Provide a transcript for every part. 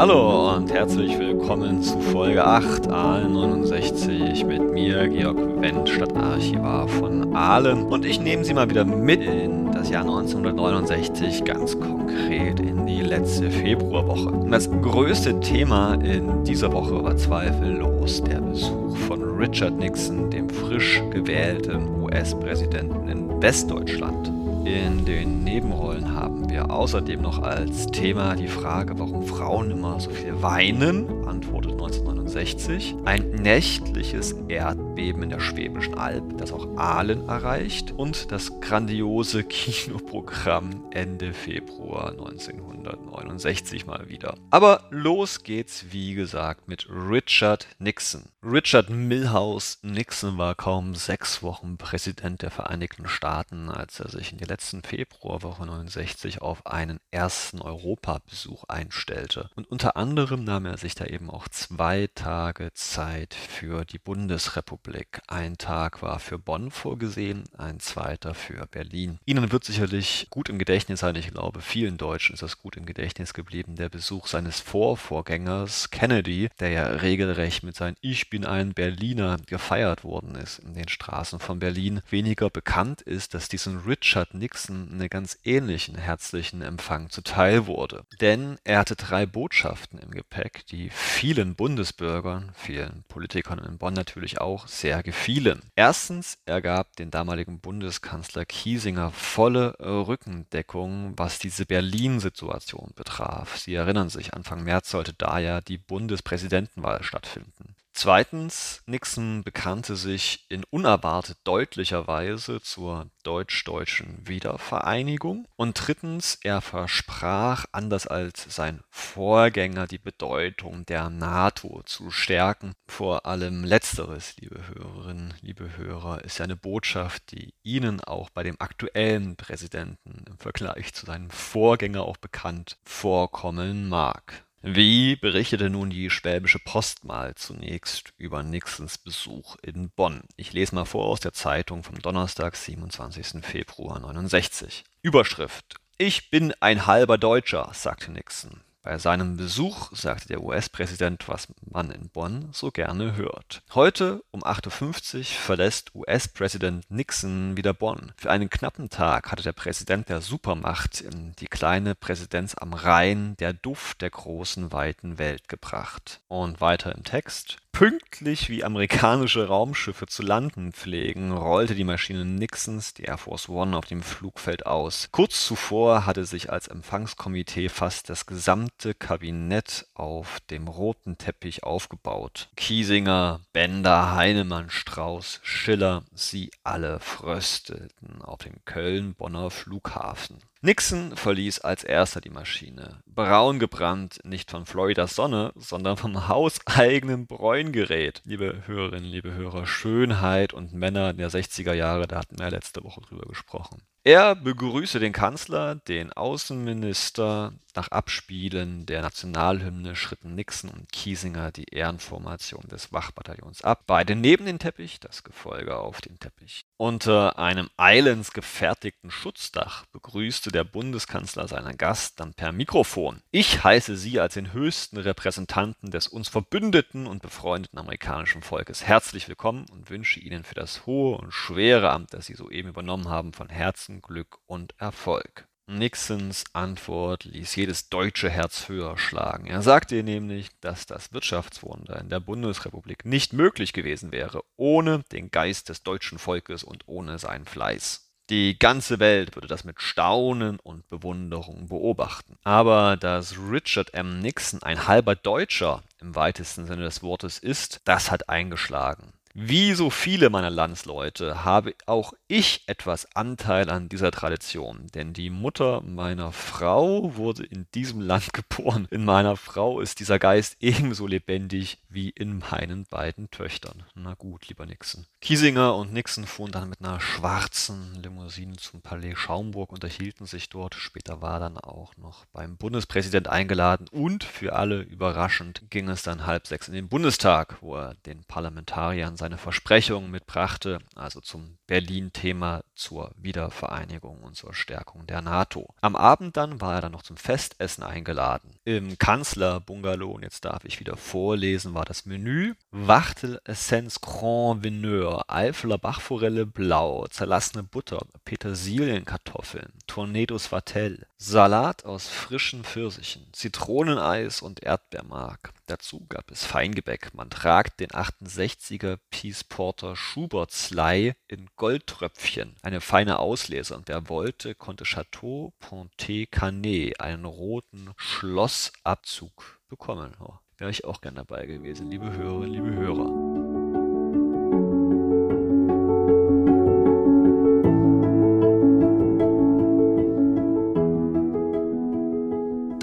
Hallo und herzlich willkommen zu Folge 8 Aalen 69 mit mir, Georg Wendt, Stadtarchivar von Aalen. Und ich nehme Sie mal wieder mit in das Jahr 1969, ganz konkret in die letzte Februarwoche. Und das größte Thema in dieser Woche war zweifellos der Besuch von Richard Nixon, dem frisch gewählten US-Präsidenten in Westdeutschland. In den Nebenrollen haben wir außerdem noch als Thema die Frage, warum Frauen immer so viel weinen, antwortet 1969, ein nächtliches Erdbeben in der Schwäbischen Alb, das auch Aalen erreicht und das grandiose Kinoprogramm Ende Februar 1969 mal wieder. Aber los geht's, wie gesagt, mit Richard Nixon. Richard Milhouse Nixon war kaum sechs Wochen Präsident der Vereinigten Staaten, als er sich in die letzten Februarwoche 69 auf einen ersten Europabesuch einstellte. Und unter anderem nahm er sich da eben auch zwei Tage Zeit für die Bundesrepublik. Ein Tag war für Bonn vorgesehen, ein zweiter für Berlin. Ihnen wird sicherlich gut im Gedächtnis sein, ich glaube, vielen Deutschen ist das gut im Gedächtnis geblieben, der Besuch seines Vorvorgängers Kennedy, der ja regelrecht mit seinem Ich bin ein Berliner gefeiert worden ist in den Straßen von Berlin. Weniger bekannt ist, dass diesen Richard Nixon einen ganz ähnlichen herzlichen Empfang zuteil wurde. Denn er hatte drei Botschaften im Gepäck, die vielen Bundesbürgern, vielen Politikern in Bonn natürlich auch sehr gefielen. Erstens, er gab den damaligen Bundeskanzler Kiesinger volle Rückendeckung, was diese Berlin-Situation betraf. Sie erinnern sich, Anfang März sollte da ja die Bundespräsidentenwahl stattfinden. Zweitens, Nixon bekannte sich in unerwartet deutlicher Weise zur deutsch-deutschen Wiedervereinigung. Und drittens, er versprach, anders als sein Vorgänger, die Bedeutung der NATO zu stärken. Vor allem letzteres, liebe Hörerinnen, liebe Hörer, ist ja eine Botschaft, die Ihnen auch bei dem aktuellen Präsidenten im Vergleich zu seinem Vorgänger auch bekannt vorkommen mag. Wie berichtete nun die Schwäbische Post mal zunächst über Nixons Besuch in Bonn? Ich lese mal vor aus der Zeitung vom Donnerstag, 27. Februar 69. Überschrift Ich bin ein halber Deutscher, sagte Nixon. Bei seinem Besuch sagte der US-Präsident, was man in Bonn so gerne hört. Heute um 8.50 Uhr verlässt US-Präsident Nixon wieder Bonn. Für einen knappen Tag hatte der Präsident der Supermacht in die kleine Präsidenz am Rhein der Duft der großen, weiten Welt gebracht. Und weiter im Text. Pünktlich wie amerikanische Raumschiffe zu landen pflegen, rollte die Maschine Nixons, die Air Force One, auf dem Flugfeld aus. Kurz zuvor hatte sich als Empfangskomitee fast das gesamte Kabinett auf dem roten Teppich aufgebaut. Kiesinger, Bender, Heinemann, Strauß, Schiller, sie alle fröstelten auf dem Köln-Bonner Flughafen. Nixon verließ als erster die Maschine. Braun gebrannt, nicht von Floridas Sonne, sondern vom hauseigenen Bräungerät. Liebe Hörerinnen, liebe Hörer, Schönheit und Männer der 60er Jahre, da hatten wir letzte Woche drüber gesprochen. Er begrüßte den Kanzler, den Außenminister. Nach Abspielen der Nationalhymne schritten Nixon und Kiesinger die Ehrenformation des Wachbataillons ab. Beide neben den Teppich, das Gefolge auf dem Teppich. Unter einem eilends gefertigten Schutzdach begrüßte der Bundeskanzler seinen Gast dann per Mikrofon. Ich heiße Sie als den höchsten Repräsentanten des uns verbündeten und befreundeten amerikanischen Volkes herzlich willkommen und wünsche Ihnen für das hohe und schwere Amt, das Sie soeben übernommen haben, von Herzen Glück und Erfolg. Nixons Antwort ließ jedes deutsche Herz höher schlagen. Er sagte nämlich, dass das Wirtschaftswunder in der Bundesrepublik nicht möglich gewesen wäre, ohne den Geist des deutschen Volkes und ohne seinen Fleiß. Die ganze Welt würde das mit Staunen und Bewunderung beobachten. Aber dass Richard M. Nixon ein halber Deutscher im weitesten Sinne des Wortes ist, das hat eingeschlagen. Wie so viele meiner Landsleute habe auch ich etwas Anteil an dieser Tradition, denn die Mutter meiner Frau wurde in diesem Land geboren. In meiner Frau ist dieser Geist ebenso lebendig wie in meinen beiden Töchtern. Na gut, lieber Nixon. Kiesinger und Nixon fuhren dann mit einer schwarzen Limousine zum Palais Schaumburg, unterhielten sich dort. Später war dann auch noch beim Bundespräsident eingeladen und für alle überraschend ging es dann halb sechs in den Bundestag, wo er den Parlamentariern seine Versprechungen mitbrachte, also zum Berlin-Thema zur Wiedervereinigung und zur Stärkung der NATO. Am Abend dann war er dann noch zum Festessen eingeladen. Im Kanzlerbungalow, und jetzt darf ich wieder vorlesen, war das Menü Wachtel Essence Grand Veneur, Eifeler Bachforelle blau, zerlassene Butter, Petersilienkartoffeln, Tornados Vatel, Salat aus frischen Pfirsichen, Zitroneneis und Erdbeermark. Dazu gab es Feingebäck. Man tragt den 68er Peace Porter Schubert Sly in Goldtröpfchen, eine feine Auslese. Und wer wollte, konnte Chateau Pontet Canet, einen roten Schlossabzug bekommen. Oh, Wäre ich auch gern dabei gewesen, liebe Hörerinnen, liebe Hörer.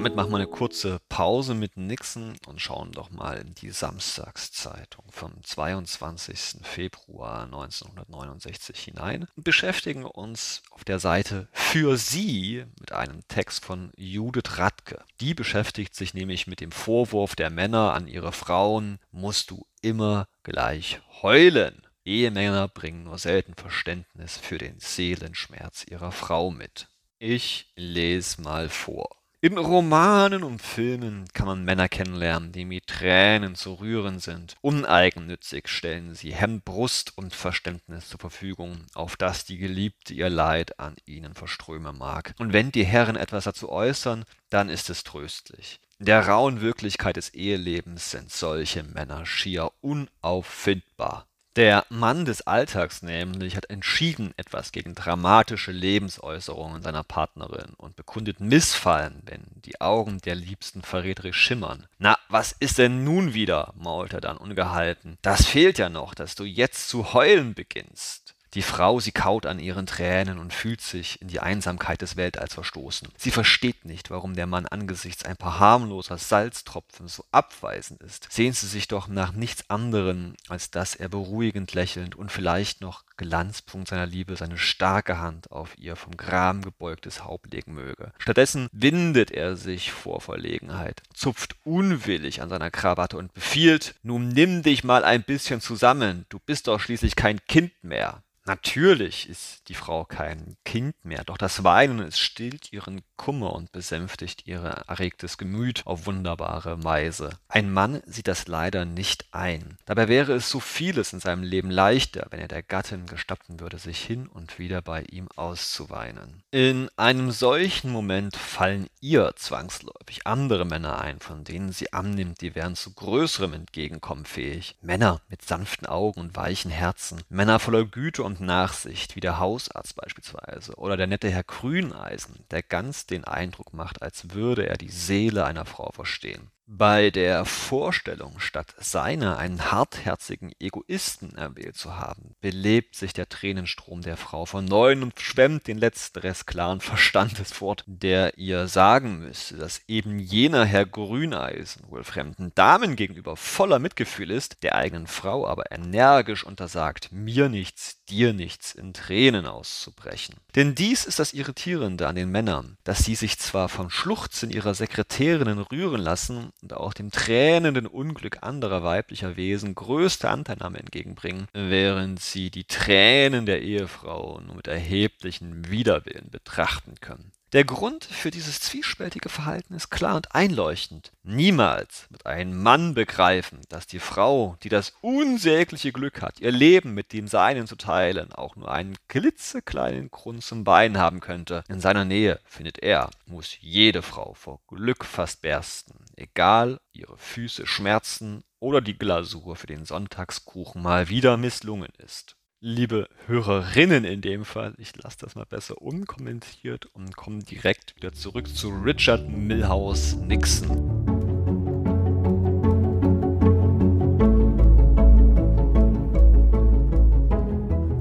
Damit machen wir eine kurze Pause mit Nixon und schauen doch mal in die Samstagszeitung vom 22. Februar 1969 hinein und beschäftigen uns auf der Seite für Sie mit einem Text von Judith Radke. Die beschäftigt sich nämlich mit dem Vorwurf der Männer an ihre Frauen, musst du immer gleich heulen. Ehemänner bringen nur selten Verständnis für den Seelenschmerz ihrer Frau mit. Ich lese mal vor. In Romanen und Filmen kann man Männer kennenlernen, die mit Tränen zu rühren sind. Uneigennützig stellen sie Hemd, Brust und Verständnis zur Verfügung, auf das die Geliebte ihr Leid an ihnen verströmen mag. Und wenn die Herren etwas dazu äußern, dann ist es tröstlich. In der rauen Wirklichkeit des Ehelebens sind solche Männer schier unauffindbar. Der Mann des Alltags nämlich hat entschieden etwas gegen dramatische Lebensäußerungen seiner Partnerin und bekundet Missfallen, wenn die Augen der Liebsten verräterisch schimmern. Na, was ist denn nun wieder? mault er dann ungehalten. Das fehlt ja noch, dass du jetzt zu heulen beginnst. Die Frau, sie kaut an ihren Tränen und fühlt sich in die Einsamkeit des Weltalls verstoßen. Sie versteht nicht, warum der Mann angesichts ein paar harmloser Salztropfen so abweisend ist. Sehen sie sich doch nach nichts anderem, als dass er beruhigend lächelnd und vielleicht noch Glanzpunkt seiner Liebe seine starke Hand auf ihr vom Gram gebeugtes Haupt legen möge. Stattdessen windet er sich vor Verlegenheit, zupft unwillig an seiner Krawatte und befiehlt, nun nimm dich mal ein bisschen zusammen, du bist doch schließlich kein Kind mehr. Natürlich ist die Frau kein Kind mehr, doch das Weinen, es stillt ihren Kummer und besänftigt ihr erregtes Gemüt auf wunderbare Weise. Ein Mann sieht das leider nicht ein. Dabei wäre es so vieles in seinem Leben leichter, wenn er der Gattin gestatten würde, sich hin und wieder bei ihm auszuweinen. In einem solchen Moment fallen ihr zwangsläufig andere Männer ein, von denen sie annimmt, die wären zu größerem Entgegenkommen fähig. Männer mit sanften Augen und weichen Herzen, Männer voller Güte und Nachsicht, wie der Hausarzt beispielsweise, oder der nette Herr Grüneisen, der ganz den Eindruck macht, als würde er die Seele einer Frau verstehen. Bei der Vorstellung, statt seiner einen hartherzigen Egoisten erwählt zu haben, belebt sich der Tränenstrom der Frau von neuem und schwemmt den letzten Rest klaren Verstandes fort, der ihr sagen müsste, dass eben jener Herr Grüneisen wohl fremden Damen gegenüber voller Mitgefühl ist, der eigenen Frau aber energisch untersagt, mir nichts, dir nichts in Tränen auszubrechen. Denn dies ist das Irritierende an den Männern, dass sie sich zwar vom Schluchzen ihrer Sekretärinnen rühren lassen, und auch dem tränenden Unglück anderer weiblicher Wesen größte Anteilnahme entgegenbringen, während sie die Tränen der Ehefrau nur mit erheblichem Widerwillen betrachten können. Der Grund für dieses zwiespältige Verhalten ist klar und einleuchtend. Niemals wird ein Mann begreifen, dass die Frau, die das unsägliche Glück hat, ihr Leben mit dem Seinen zu teilen, auch nur einen klitzekleinen Grund zum Bein haben könnte. In seiner Nähe, findet er, muss jede Frau vor Glück fast bersten, egal ihre Füße schmerzen oder die Glasur für den Sonntagskuchen mal wieder misslungen ist liebe Hörerinnen in dem Fall, ich lasse das mal besser unkommentiert und komme direkt wieder zurück zu Richard Milhouse Nixon.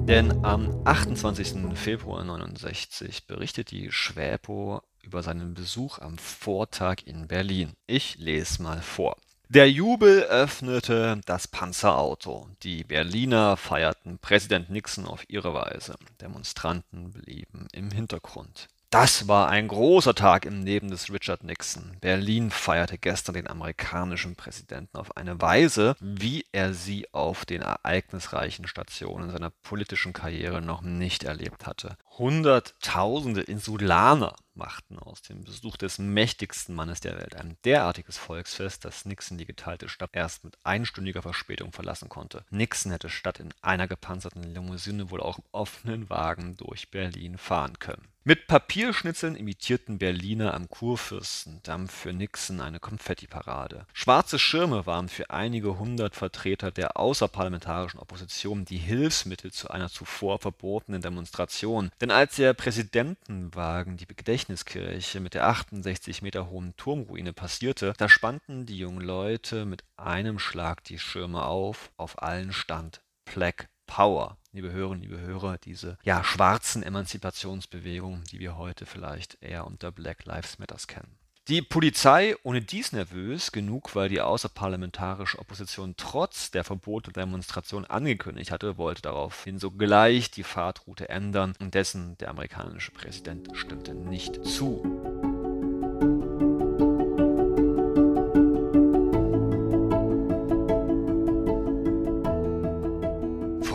Denn am 28. Februar 1969 berichtet die Schwäpo über seinen Besuch am Vortag in Berlin. Ich lese mal vor. Der Jubel öffnete das Panzerauto. Die Berliner feierten Präsident Nixon auf ihre Weise. Demonstranten blieben im Hintergrund. Das war ein großer Tag im Leben des Richard Nixon. Berlin feierte gestern den amerikanischen Präsidenten auf eine Weise, wie er sie auf den ereignisreichen Stationen seiner politischen Karriere noch nicht erlebt hatte. Hunderttausende Insulaner machten aus dem Besuch des mächtigsten Mannes der Welt ein derartiges Volksfest, dass Nixon die geteilte Stadt erst mit einstündiger Verspätung verlassen konnte. Nixon hätte statt in einer gepanzerten Limousine wohl auch im offenen Wagen durch Berlin fahren können. Mit Papierschnitzeln imitierten Berliner am Kurfürstendamm für Nixon eine Konfettiparade. Schwarze Schirme waren für einige hundert Vertreter der außerparlamentarischen Opposition die Hilfsmittel zu einer zuvor verbotenen Demonstration. Denn als der Präsidentenwagen die Gedächtniskirche mit der 68 Meter hohen Turmruine passierte, da spannten die jungen Leute mit einem Schlag die Schirme auf, auf allen stand Black Power liebe Hörerinnen, liebe Hörer, diese ja schwarzen Emanzipationsbewegungen, die wir heute vielleicht eher unter Black Lives Matters kennen. Die Polizei ohne dies nervös genug, weil die außerparlamentarische Opposition trotz der Verbote der Demonstration angekündigt hatte, wollte daraufhin sogleich die Fahrtroute ändern und dessen der amerikanische Präsident stimmte nicht zu.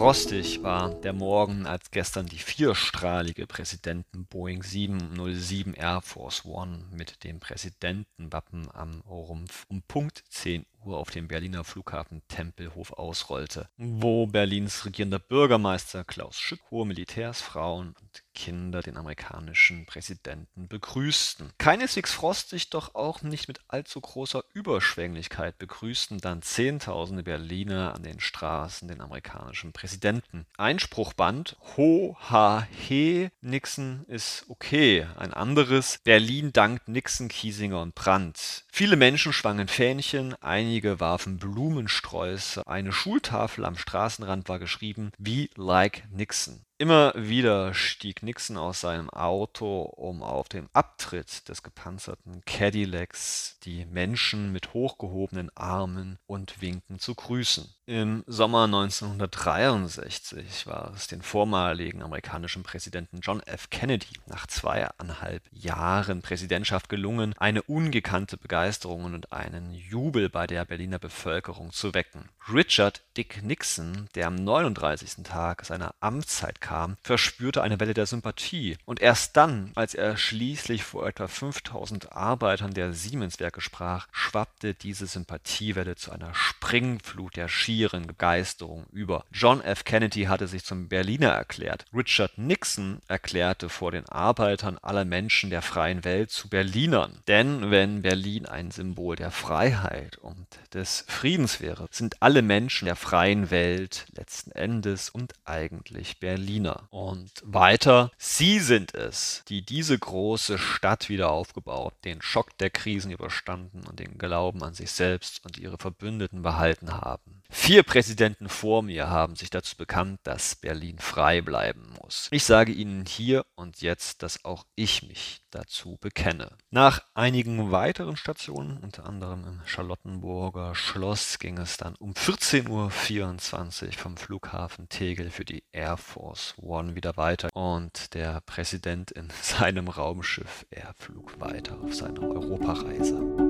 Frostig war der Morgen, als gestern die vierstrahlige Präsidenten Boeing 707 Air Force One mit dem Präsidentenwappen am Rumpf um Punkt 10 Uhr auf dem Berliner Flughafen Tempelhof ausrollte, wo Berlins regierender Bürgermeister Klaus Schück hohe Militärs, Frauen und Kinder den amerikanischen Präsidenten begrüßten. Keineswegs frostig, doch auch nicht mit allzu großer Überschwänglichkeit begrüßten dann Zehntausende Berliner an den Straßen den amerikanischen Präsidenten. Einspruchband Ho, ha, he, Nixon ist okay. Ein anderes Berlin dankt Nixon, Kiesinger und Brandt. Viele Menschen schwangen Fähnchen, einige warfen Blumensträuße. Eine Schultafel am Straßenrand war geschrieben, wie like Nixon. Immer wieder stieg Nixon aus seinem Auto, um auf dem Abtritt des gepanzerten Cadillacs die Menschen mit hochgehobenen Armen und Winken zu grüßen. Im Sommer 1963 war es den vormaligen amerikanischen Präsidenten John F. Kennedy nach zweieinhalb Jahren Präsidentschaft gelungen, eine ungekannte Begeisterung und einen Jubel bei der Berliner Bevölkerung zu wecken. Richard Dick Nixon, der am 39. Tag seiner Amtszeit kam, verspürte eine Welle der Sympathie. Und erst dann, als er schließlich vor etwa 5000 Arbeitern der Siemenswerke sprach, schwappte diese Sympathiewelle zu einer Springflut der schieren Begeisterung über. John F. Kennedy hatte sich zum Berliner erklärt. Richard Nixon erklärte vor den Arbeitern aller Menschen der freien Welt zu Berlinern. Denn wenn Berlin ein Symbol der Freiheit und des Friedens wäre, sind alle Menschen der freien Welt letzten Endes und eigentlich Berlin. Berliner. Und weiter, sie sind es, die diese große Stadt wieder aufgebaut, den Schock der Krisen überstanden und den Glauben an sich selbst und ihre Verbündeten behalten haben. Vier Präsidenten vor mir haben sich dazu bekannt, dass Berlin frei bleiben muss. Ich sage Ihnen hier und jetzt, dass auch ich mich dazu bekenne. Nach einigen weiteren Stationen, unter anderem im Charlottenburger Schloss, ging es dann um 14.24 Uhr vom Flughafen Tegel für die Air Force One wieder weiter und der Präsident in seinem Raumschiff er flog weiter auf seiner Europareise.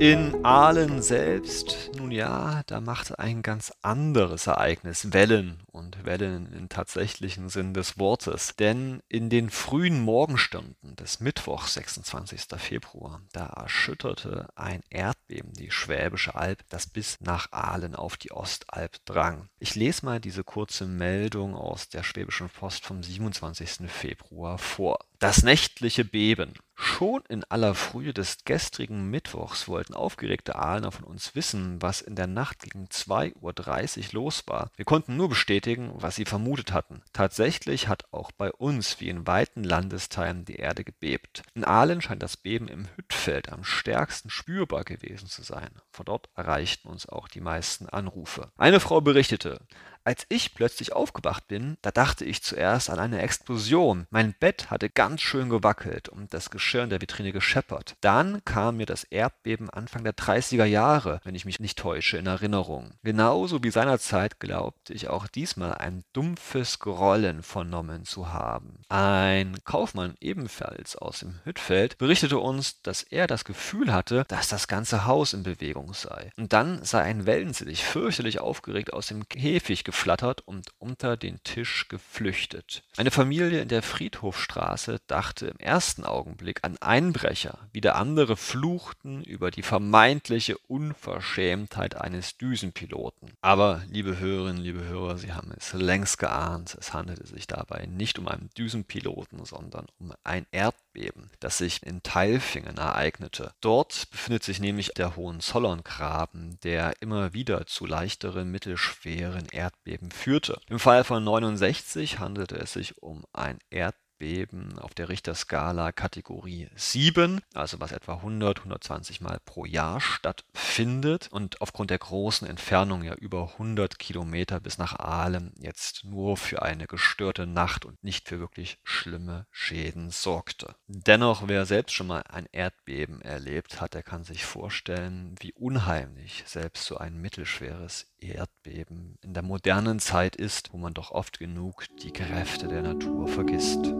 In Aalen selbst, nun ja, da machte ein ganz anderes Ereignis Wellen und Wellen im tatsächlichen Sinn des Wortes. Denn in den frühen Morgenstunden des Mittwochs, 26. Februar, da erschütterte ein Erdbeben die Schwäbische Alb, das bis nach Aalen auf die Ostalb drang. Ich lese mal diese kurze Meldung aus der Schwäbischen Post vom 27. Februar vor. Das nächtliche Beben. Schon in aller Frühe des gestrigen Mittwochs wollten aufgeregte Aalener von uns wissen, was in der Nacht gegen 2.30 Uhr los war. Wir konnten nur bestätigen, was sie vermutet hatten. Tatsächlich hat auch bei uns wie in weiten Landesteilen die Erde gebebt. In Aalen scheint das Beben im Hüttfeld am stärksten spürbar gewesen zu sein. Von dort erreichten uns auch die meisten Anrufe. Eine Frau berichtete, Als ich plötzlich aufgewacht bin, da dachte ich zuerst an eine Explosion. Mein Bett hatte ganz schön gewackelt und das Geschirr in der Vitrine gescheppert. Dann kam mir das Erdbeben Anfang der 30er Jahre, wenn ich mich nicht täusche, in Erinnerung. Genauso wie seinerzeit glaubte ich auch diesmal ein dumpfes Grollen vernommen zu haben. Ein Kaufmann ebenfalls aus dem Hüttfeld berichtete uns, dass er das Gefühl hatte, dass das ganze Haus in Bewegung sei. Und dann sei ein Wellensittich fürchterlich aufgeregt aus dem Käfig geflogen geflattert und unter den Tisch geflüchtet. Eine Familie in der Friedhofstraße dachte im ersten Augenblick an Einbrecher, wieder andere fluchten über die vermeintliche Unverschämtheit eines Düsenpiloten. Aber, liebe Hörerinnen, liebe Hörer, Sie haben es längst geahnt, es handelte sich dabei nicht um einen Düsenpiloten, sondern um ein Erdbeben, das sich in Teilfingen ereignete. Dort befindet sich nämlich der Hohenzollerngraben, der immer wieder zu leichteren, mittelschweren Erdbeben führte. Im Fall von 69 handelte es sich um ein Erdbeben Erdbeben auf der Richterskala Kategorie 7, also was etwa 100, 120 Mal pro Jahr stattfindet und aufgrund der großen Entfernung ja über 100 Kilometer bis nach Ahlem jetzt nur für eine gestörte Nacht und nicht für wirklich schlimme Schäden sorgte. Dennoch, wer selbst schon mal ein Erdbeben erlebt hat, der kann sich vorstellen, wie unheimlich selbst so ein mittelschweres Erdbeben in der modernen Zeit ist, wo man doch oft genug die Kräfte der Natur vergisst.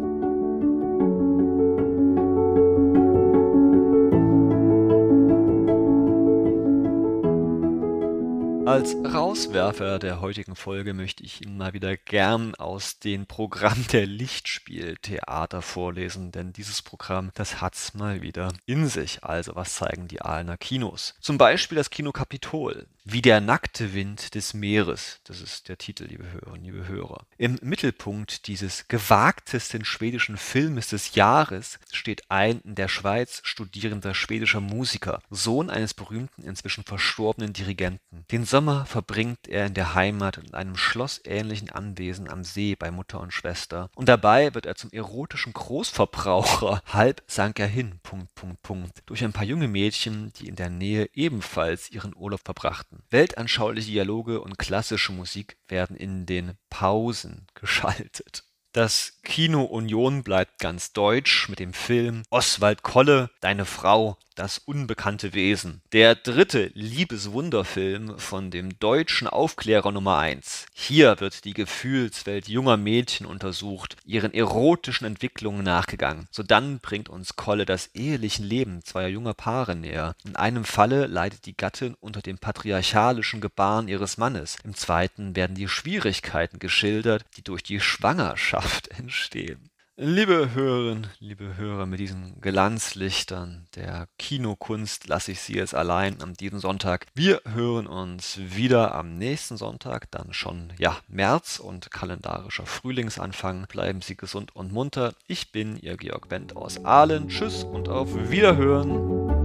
Als Rauswerfer der heutigen Folge möchte ich Ihnen mal wieder gern aus dem Programm der Lichtspieltheater vorlesen, denn dieses Programm, das hat's mal wieder in sich. Also, was zeigen die Aalener Kinos? Zum Beispiel das Kino Kapitol. Wie der nackte Wind des Meeres. Das ist der Titel, liebe Hörerinnen, liebe Hörer. Im Mittelpunkt dieses gewagtesten schwedischen Filmes des Jahres steht ein in der Schweiz studierender schwedischer Musiker, Sohn eines berühmten, inzwischen verstorbenen Dirigenten. Den Sommer verbringt er in der Heimat in einem schlossähnlichen Anwesen am See bei Mutter und Schwester. Und dabei wird er zum erotischen Großverbraucher. Halb sank er hin, Punkt, Punkt, Punkt, durch ein paar junge Mädchen, die in der Nähe ebenfalls ihren Urlaub verbrachten. Weltanschauliche Dialoge und klassische Musik werden in den Pausen geschaltet. Das Kino Union bleibt ganz deutsch mit dem Film Oswald Kolle, Deine Frau, das unbekannte Wesen. Der dritte Liebeswunderfilm von dem deutschen Aufklärer Nummer 1. Hier wird die Gefühlswelt junger Mädchen untersucht, ihren erotischen Entwicklungen nachgegangen. Sodann bringt uns Kolle das eheliche Leben zweier junger Paare näher. In einem Falle leidet die Gattin unter dem patriarchalischen Gebaren ihres Mannes. Im zweiten werden die Schwierigkeiten geschildert, die durch die Schwangerschaft entstehen. Liebe Hörerinnen, liebe Hörer, mit diesen Glanzlichtern der Kinokunst lasse ich Sie jetzt allein an diesem Sonntag. Wir hören uns wieder am nächsten Sonntag, dann schon, ja, März und kalendarischer Frühlingsanfang. Bleiben Sie gesund und munter. Ich bin Ihr Georg Wendt aus Aalen. Tschüss und auf Wiederhören.